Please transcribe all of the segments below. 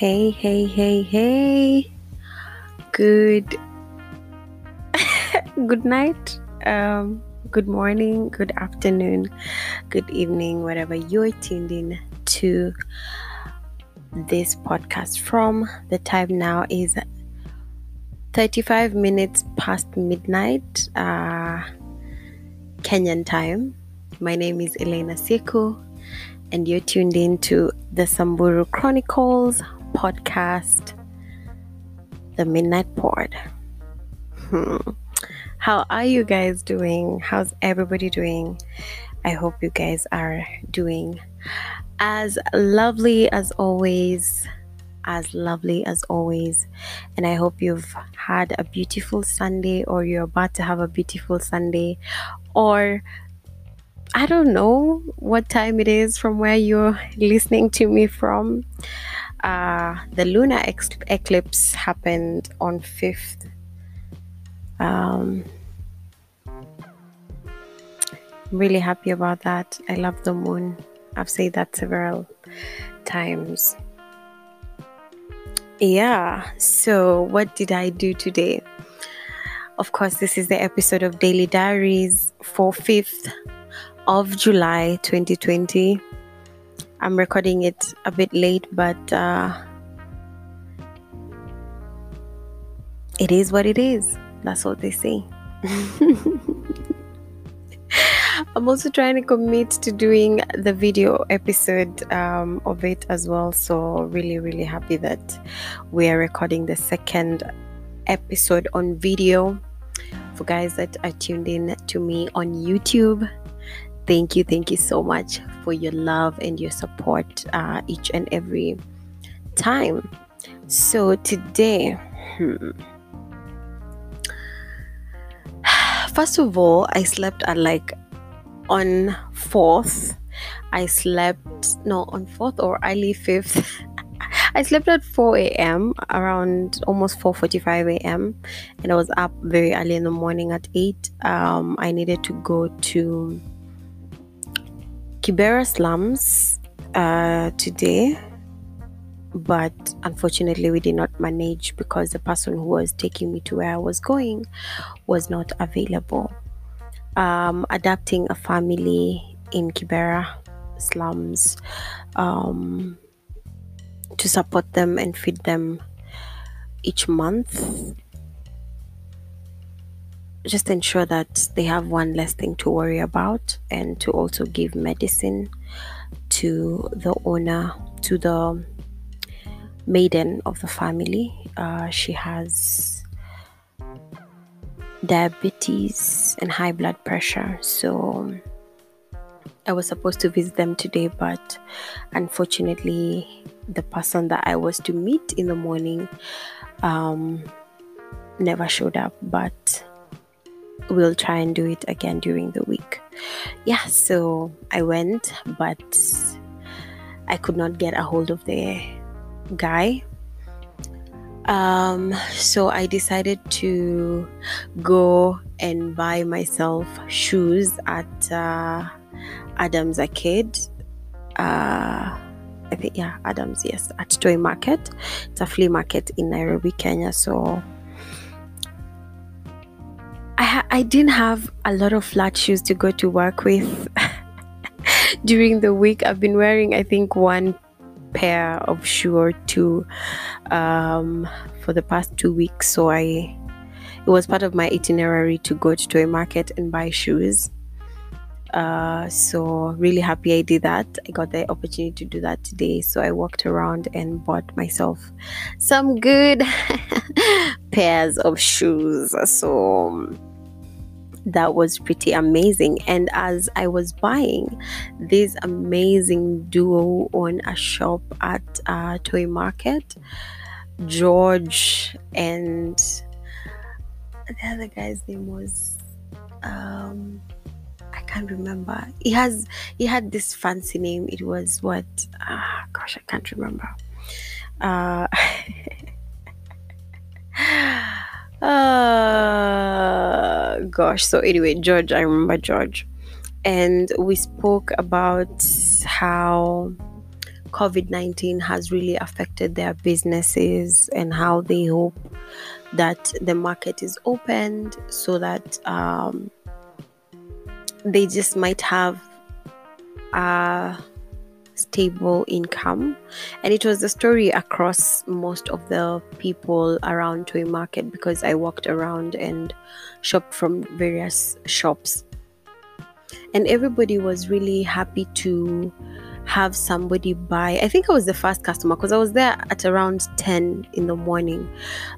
Hey, hey, hey, hey. Good good night. Um good morning, good afternoon, good evening, whatever you're tuned in to this podcast from. The time now is 35 minutes past midnight, uh, Kenyan time. My name is Ellein Nasieku, and you're tuned in to the Samburu Chronicles podcast, The Midnight Pod. Hmm. How are you guys doing? How's everybody doing? I hope you guys are doing as lovely as always. As lovely as always. And I hope you've had a beautiful Sunday or you're about to have a beautiful Sunday or I don't know what time it is from where you're listening to me from. Uh, the lunar ex- eclipse happened on 5th. Um, really happy about that. I love the moon. I've said that several times. Yeah, so what did I do today? Of course, this is the episode of Daily Diaries for 5th of July 2020. I'm recording it a bit late, but uh, it is what it is. That's what they say. I'm also trying to commit to doing the video episode um, of it as well. So, really, really happy that we are recording the second episode on video. For guys that are tuned in to me on YouTube, thank you, thank you so much for your love and your support uh, each and every time. So, today, hmm, first of all, I slept at like on 4th. I slept, no, on 4th or early 5th. I slept at 4 a.m. around almost 4:45 a.m. and I was up very early in the morning at 8. Um, I needed to go to Kibera slums uh, today, but unfortunately, we did not manage because the person who was taking me to where I was going was not available. Um, adapting a family in Kibera slums um, to support them and feed them each month. Just ensure that they have one less thing to worry about, and to also give medicine to the owner, to the maiden of the family. Uh, she has diabetes and high blood pressure. So I was supposed to visit them today, but unfortunately, the person that I was to meet in the morning um, never showed up. But we'll try and do it again during the week. Yeah, so I went, but I could not get a hold of the guy um, so I decided to go and buy myself shoes at uh, Adams Arcade. Uh, I think, yeah, Adams, yes, at Toi Market. It's a flea market in Nairobi, Kenya. So I, ha- I didn't have a lot of flat shoes to go to work with during the week. I've been wearing, I think, one pair of shoe or two um, for the past two weeks. So I it was part of my itinerary to go to a market and buy shoes. Uh, so really happy I did that. I got the opportunity to do that today. So I walked around and bought myself some good pairs of shoes. So that was pretty amazing. And as I was buying this amazing duo on a shop at uh, Toi Market, George and the other guy's name was um I can't remember. He has he had this fancy name. It was what ah gosh I can't remember. Uh uh gosh so anyway george i remember george. And we spoke about how COVID 19 has really affected their businesses and how they hope that the market is opened so that um, they just might have stable income. And it was the story across most of the people around Toi Market because I walked around and shopped from various shops. And everybody was really happy to have somebody buy. I think I was the first customer because I was there at around 10 in the morning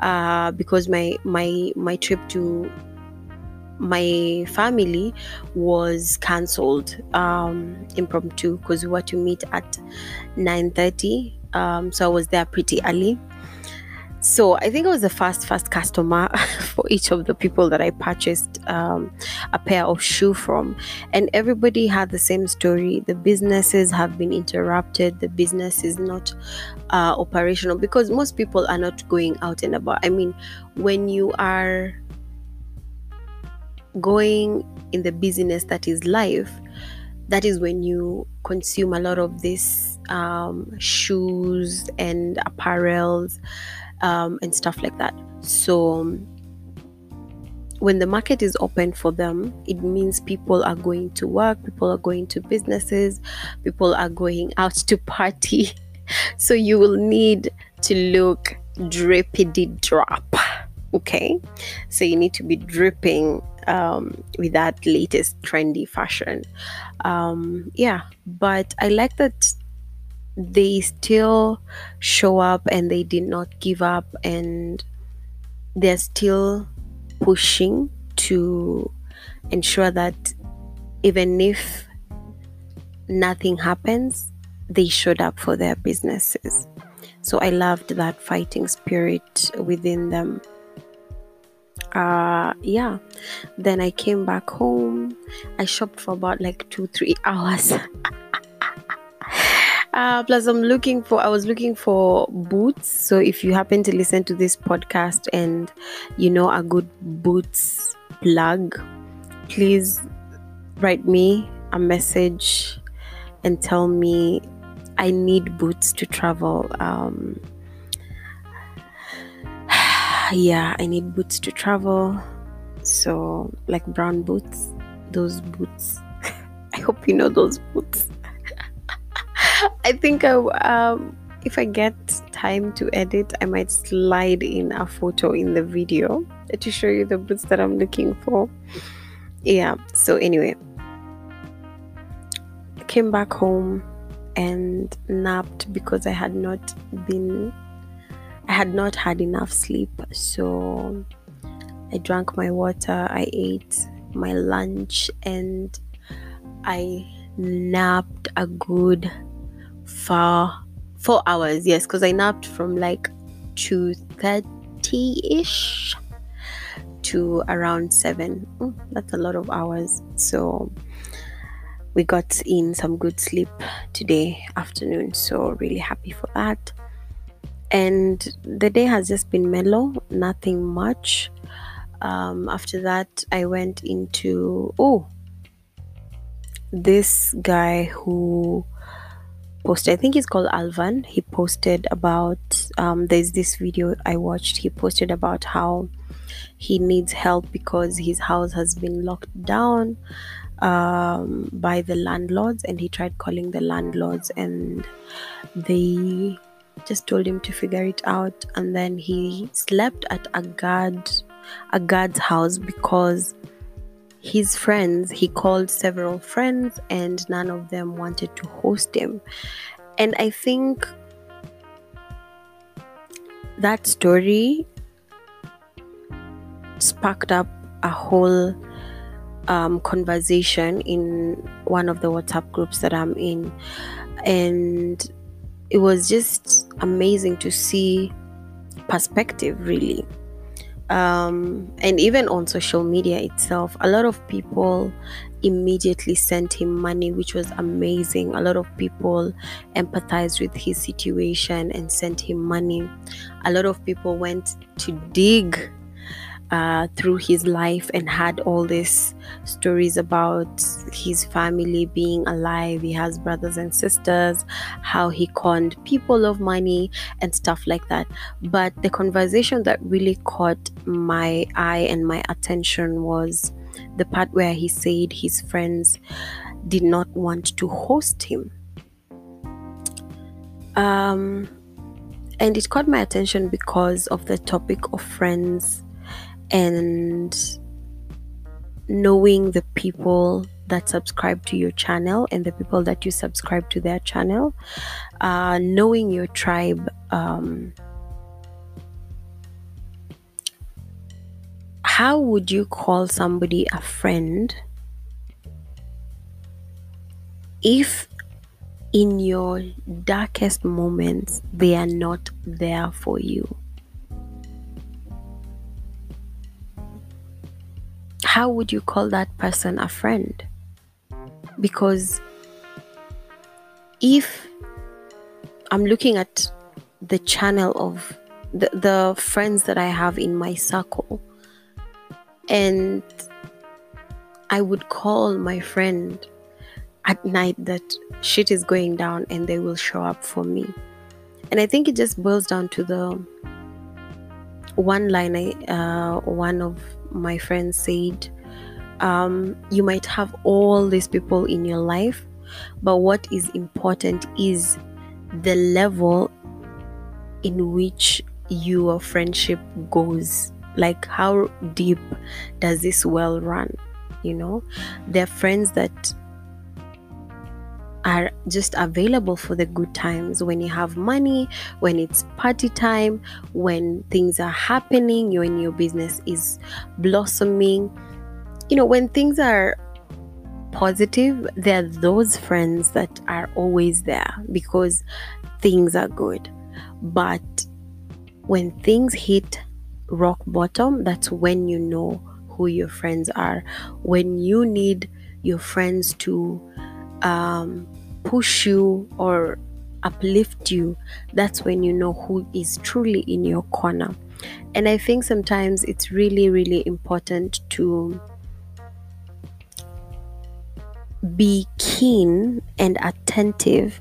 uh, because my my my trip to my family was cancelled um, impromptu because we were to meet at 9.30 um, so i was there pretty early. So i think i was the first first customer for each of the people that i purchased um, a pair of shoe from. And everybody had the same story. The businesses have been interrupted. The business is not uh, operational because most people are not going out and about. I mean when you are going in the busyness that is life, that is when you consume a lot of these um, shoes and apparels um, and stuff like that. So when the market is open for them, it means people are going to work, people are going to businesses, people are going out to party. so you will need to look drippity drop. Okay, so you need to be dripping um, with that latest trendy fashion. Um, yeah, but I like that they still show up and they did not give up and they're still pushing to ensure that even if nothing happens, they showed up for their businesses. So I loved that fighting spirit within them uh yeah. Then i came back home. I shopped for about like two three hours. Uh, plus i'm looking for i was looking for boots. So if you happen to listen to this podcast and you know a good boots plug please write me a message and tell me i need boots to travel um yeah, I need boots to travel. So, like brown boots, those boots. I hope you know those boots. I think I, um, if I get time to edit, I might slide in a photo in the video to show you the boots that I'm looking for. Yeah, so anyway, I came back home and napped because I had not been I had not had enough sleep, so I drank my water, I ate my lunch, and I napped a good four four hours. Yes, because I napped from like two thirty ish to around seven. Oh, that's a lot of hours. So we got in some good sleep today afternoon. So really happy for that and the day has just been mellow nothing much. Um, after that i went into oh this guy who posted i think he's called alvan. He posted about um, there's this video i watched. He posted about how he needs help because his house has been locked down um, by the landlords. And he tried calling the landlords and they just told him to figure it out and then he slept at a guard a guard's house because his friends he called several friends and none of them wanted to host him. And i think that story sparked up a whole um, conversation in one of the whatsapp groups that i'm in. And it was just amazing to see perspective really. Um, and even on social media itself a lot of people immediately sent him money which was amazing. A lot of people empathized with his situation and sent him money. A lot of people went to dig uh, through his life and had all these stories about his family being alive. He has brothers and sisters, how he conned people of money and stuff like that. But the conversation that really caught my eye and my attention was the part where he said his friends did not want to host him. Um, and it caught my attention because of the topic of friends and knowing the people that subscribe to your channel and the people that you subscribe to their channel, uh, knowing your tribe. Um, how would you call somebody a friend if in your darkest moments they are not there for you? How would you call that person a friend? Because if I'm looking at the channel of the, the friends that I have in my circle, and I would call my friend at night that shit is going down and they will show up for me. And I think it just boils down to the one line uh, one of my friend said, um, You might have all these people in your life, but what is important is the level in which your friendship goes. Like how deep does this well run you know? There are friends that are just available for the good times when you have money when it's party time when things are happening when your business is blossoming you know when things are positive there are those friends that are always there because things are good but when things hit rock bottom, that's when you know who your friends are. When you need your friends to um, push you or uplift you, that's when you know who is truly in your corner. And I think sometimes it's really, really important to be keen and attentive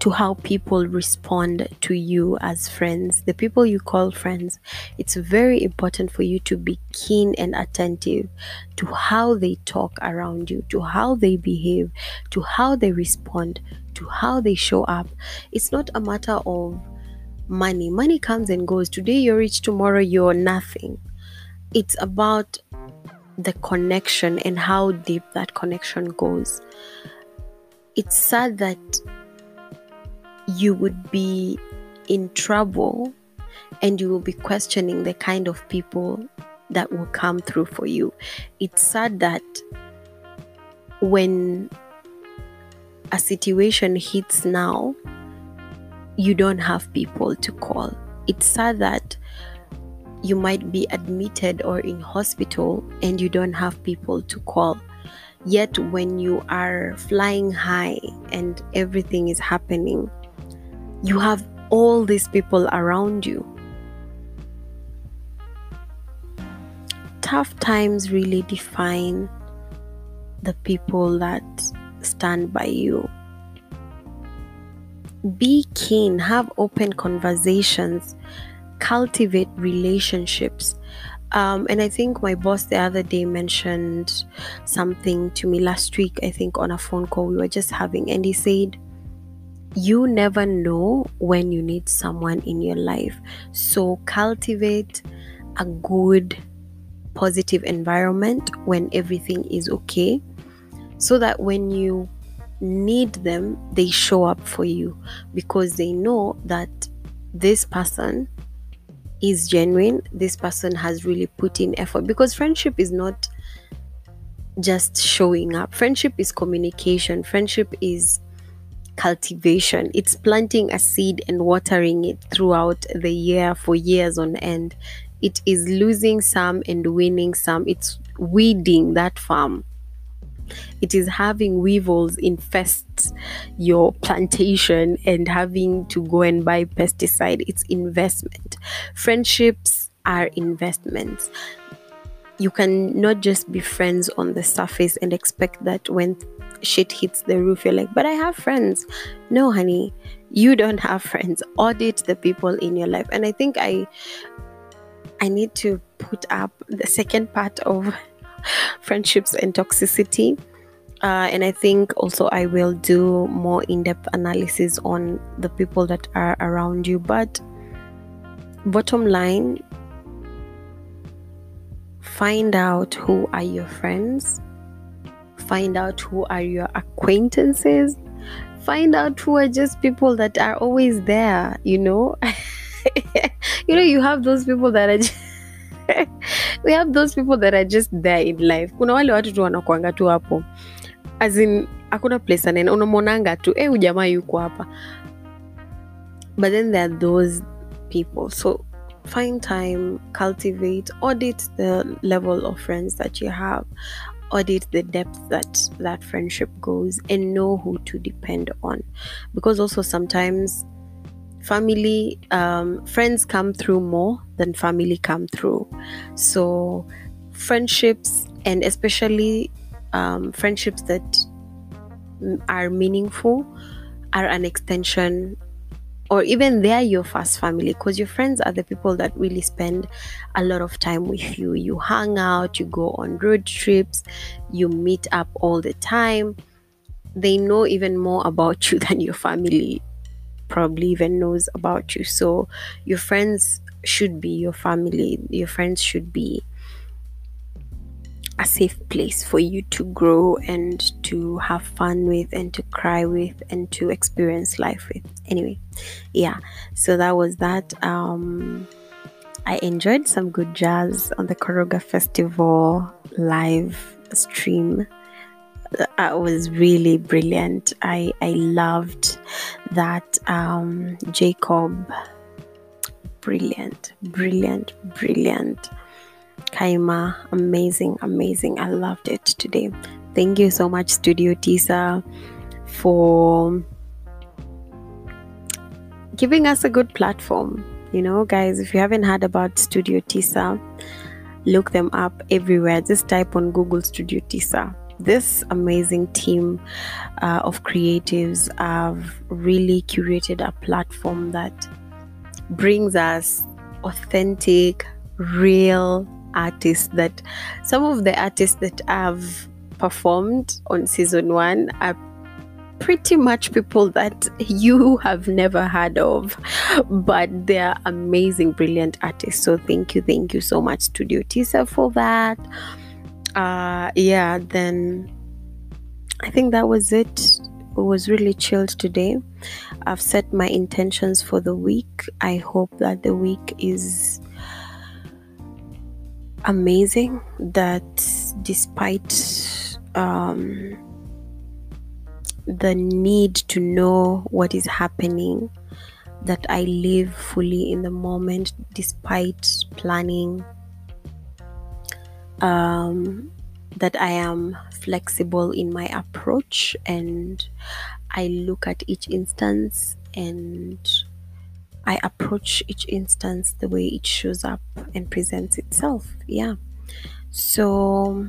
to how people respond to you as friends, the people you call friends. It's very important for you to be keen and attentive to how they talk around you, to how they behave, to how they respond, to how they show up. It's not a matter of money. Money comes and goes. Today you're rich, tomorrow you're nothing. It's about the connection and how deep that connection goes. It's sad that you would be in trouble and you will be questioning the kind of people that will come through for you. It's sad that when a situation hits now, you don't have people to call. It's sad that you might be admitted or in hospital and you don't have people to call. Yet, when you are flying high and everything is happening, you have all these people around you. Tough times really define the people that stand by you. Be keen, have open conversations, cultivate relationships. Um, and I think my boss the other day mentioned something to me last week, I think on a phone call we were just having, and he said, you never know when you need someone in your life. So cultivate a good, positive environment when everything is okay, so that when you need them, they show up for you because they know that this person is genuine, this person has really put in effort. Because friendship is not just showing up, friendship is communication, friendship is cultivation. It's planting a seed and watering it throughout the year for years on end. It is losing some and winning some. It's weeding that farm. It is having weevils infest your plantation and having to go and buy pesticide. It's investment. Friendships are investments you can not just be friends on the surface and expect that when shit hits the roof you're like but i have friends. No honey you don't have friends. Audit the people in your life. And i think i i need to put up the second part of friendships and toxicity. Uh, and i think also i will do more in-depth analysis on the people that are around you. But bottom line find out who are your friends find out who are your acquaintances. Find out who are just people that are always there you know? You know you have those people that are just we have those people that are just there in life. Kuna wale watu tu wanakwanga tu hapo. As in hakuna place anaenda unamwonanga tu eh ujamaa yuko hapa. But then there are those people. So find time cultivate audit the level of friends that you have audit the depth that that friendship goes and know who to depend on. Because also sometimes family um, friends come through more than family come through. So friendships and especially um, friendships that are meaningful are an extension or even they're your first family because your friends are the people that really spend a lot of time with you. You hang out, you go on road trips, you meet up all the time. They know even more about you than your family probably even knows about you. So your friends should be your family, your friends should be a safe place for you to grow and to have fun with and to cry with and to experience life with. Anyway yeah so that was that. Um i enjoyed some good jazz on the koroga festival live stream. It was really brilliant. I i loved that um jacob. Brilliant brilliant brilliant Kaima, amazing, amazing. I loved it today. Thank you so much, Studio Tisa, for giving us a good platform. You know, guys, if you haven't heard about Studio Tisa, look them up everywhere. Just type on Google Studio Tisa. This amazing team uh, of creatives have really curated a platform that brings us authentic, real artists that some of the artists that I've performed on season one are pretty much people that you have never heard of, but they're amazing, brilliant artists. So thank you, thank you so much, Studio Tisa, for that. Uh, yeah, then I think that was it. It was really chilled today. I've set my intentions for the week. I hope that the week is amazing that despite um, the need to know what is happening, that I live fully in the moment despite planning, um, that I am flexible in my approach and I look at each instance and I approach each instance the way it shows up and presents itself. Yeah. So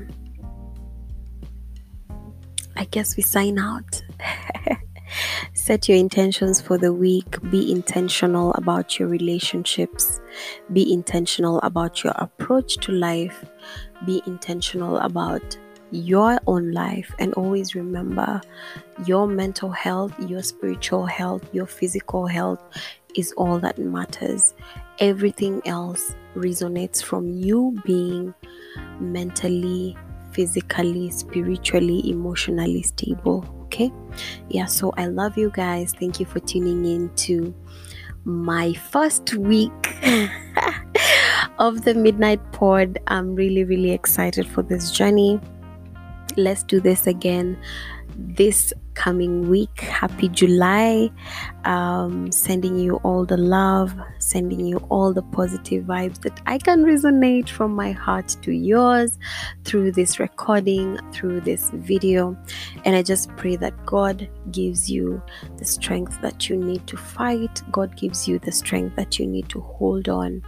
I guess we sign out. Set your intentions for the week. Be intentional about your relationships. Be intentional about your approach to life. Be intentional about your own life and always remember your mental health, your spiritual health, your physical health is all that matters. Everything else resonates from you being mentally, physically, spiritually, emotionally stable. Okay. Yeah. So I love you guys. Thank you for tuning in to my first week of the Midnight Pod. I'm really, really excited for this journey. Let's do this again. This coming week. Happy July. Um, sending you all the love, sending you all the positive vibes that I can resonate from my heart to yours through this recording, through this video. And I just pray that God gives you the strength that you need to fight, God gives you the strength that you need to hold on.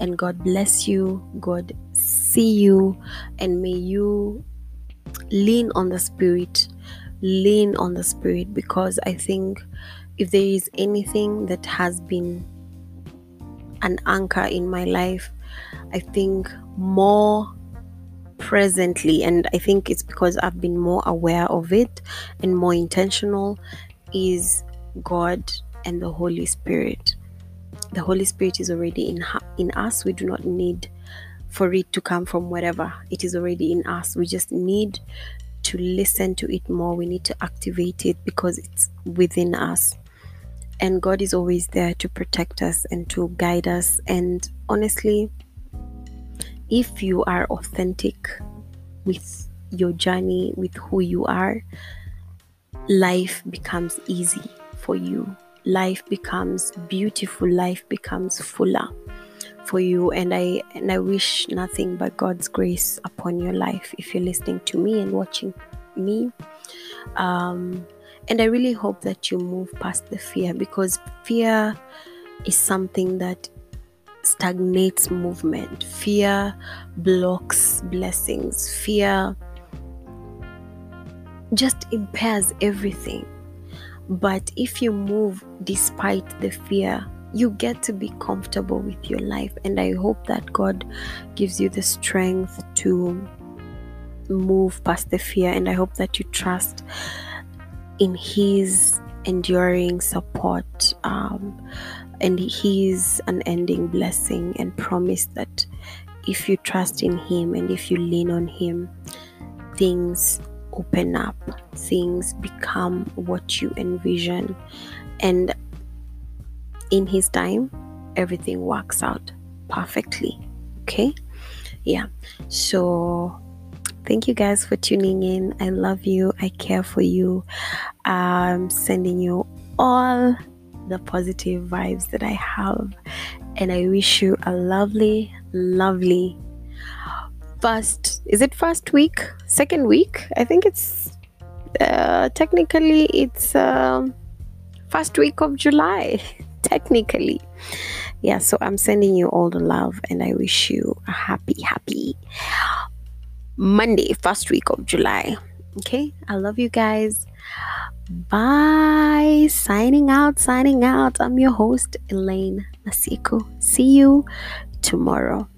And God bless you, God see you, and may you lean on the Spirit lean on the Spirit because I think if there is anything that has been an anchor in my life, I think more presently, and I think it's because I've been more aware of it and more intentional, is God and the Holy Spirit. The Holy Spirit is already in in us. We do not need for it to come from wherever. It is already in us. We just need to listen to it more. We need to activate it because it's within us. And God is always there to protect us and to guide us. And honestly, if you are authentic with your journey, with who you are, life becomes easy for you. Life becomes beautiful. Life becomes fuller for you and i and i wish nothing but god's grace upon your life if you're listening to me and watching me. Um and i really hope that you move past the fear because fear is something that stagnates movement. Fear blocks blessings. Fear just impairs everything. But if you move despite the fear you get to be comfortable with your life. And I hope that God gives you the strength to move past the fear. And I hope that you trust in His enduring support um, and His unending blessing and promise that if you trust in Him and if you lean on Him, things open up, things become what you envision. And in his time everything works out perfectly okay? Yeah so thank you guys for tuning in. I love you i care for you. I'm sending you all the positive vibes that i have and i wish you a lovely lovely first is it first week? Second week? I think it's uh, technically it's um, first week of july technically. Yeah, so I'm sending you all the love and I wish you a happy, happy Monday, first week of July. Okay, I love you guys. Bye. Signing out, signing out. I'm your host, Ellein Nasieku. See you tomorrow.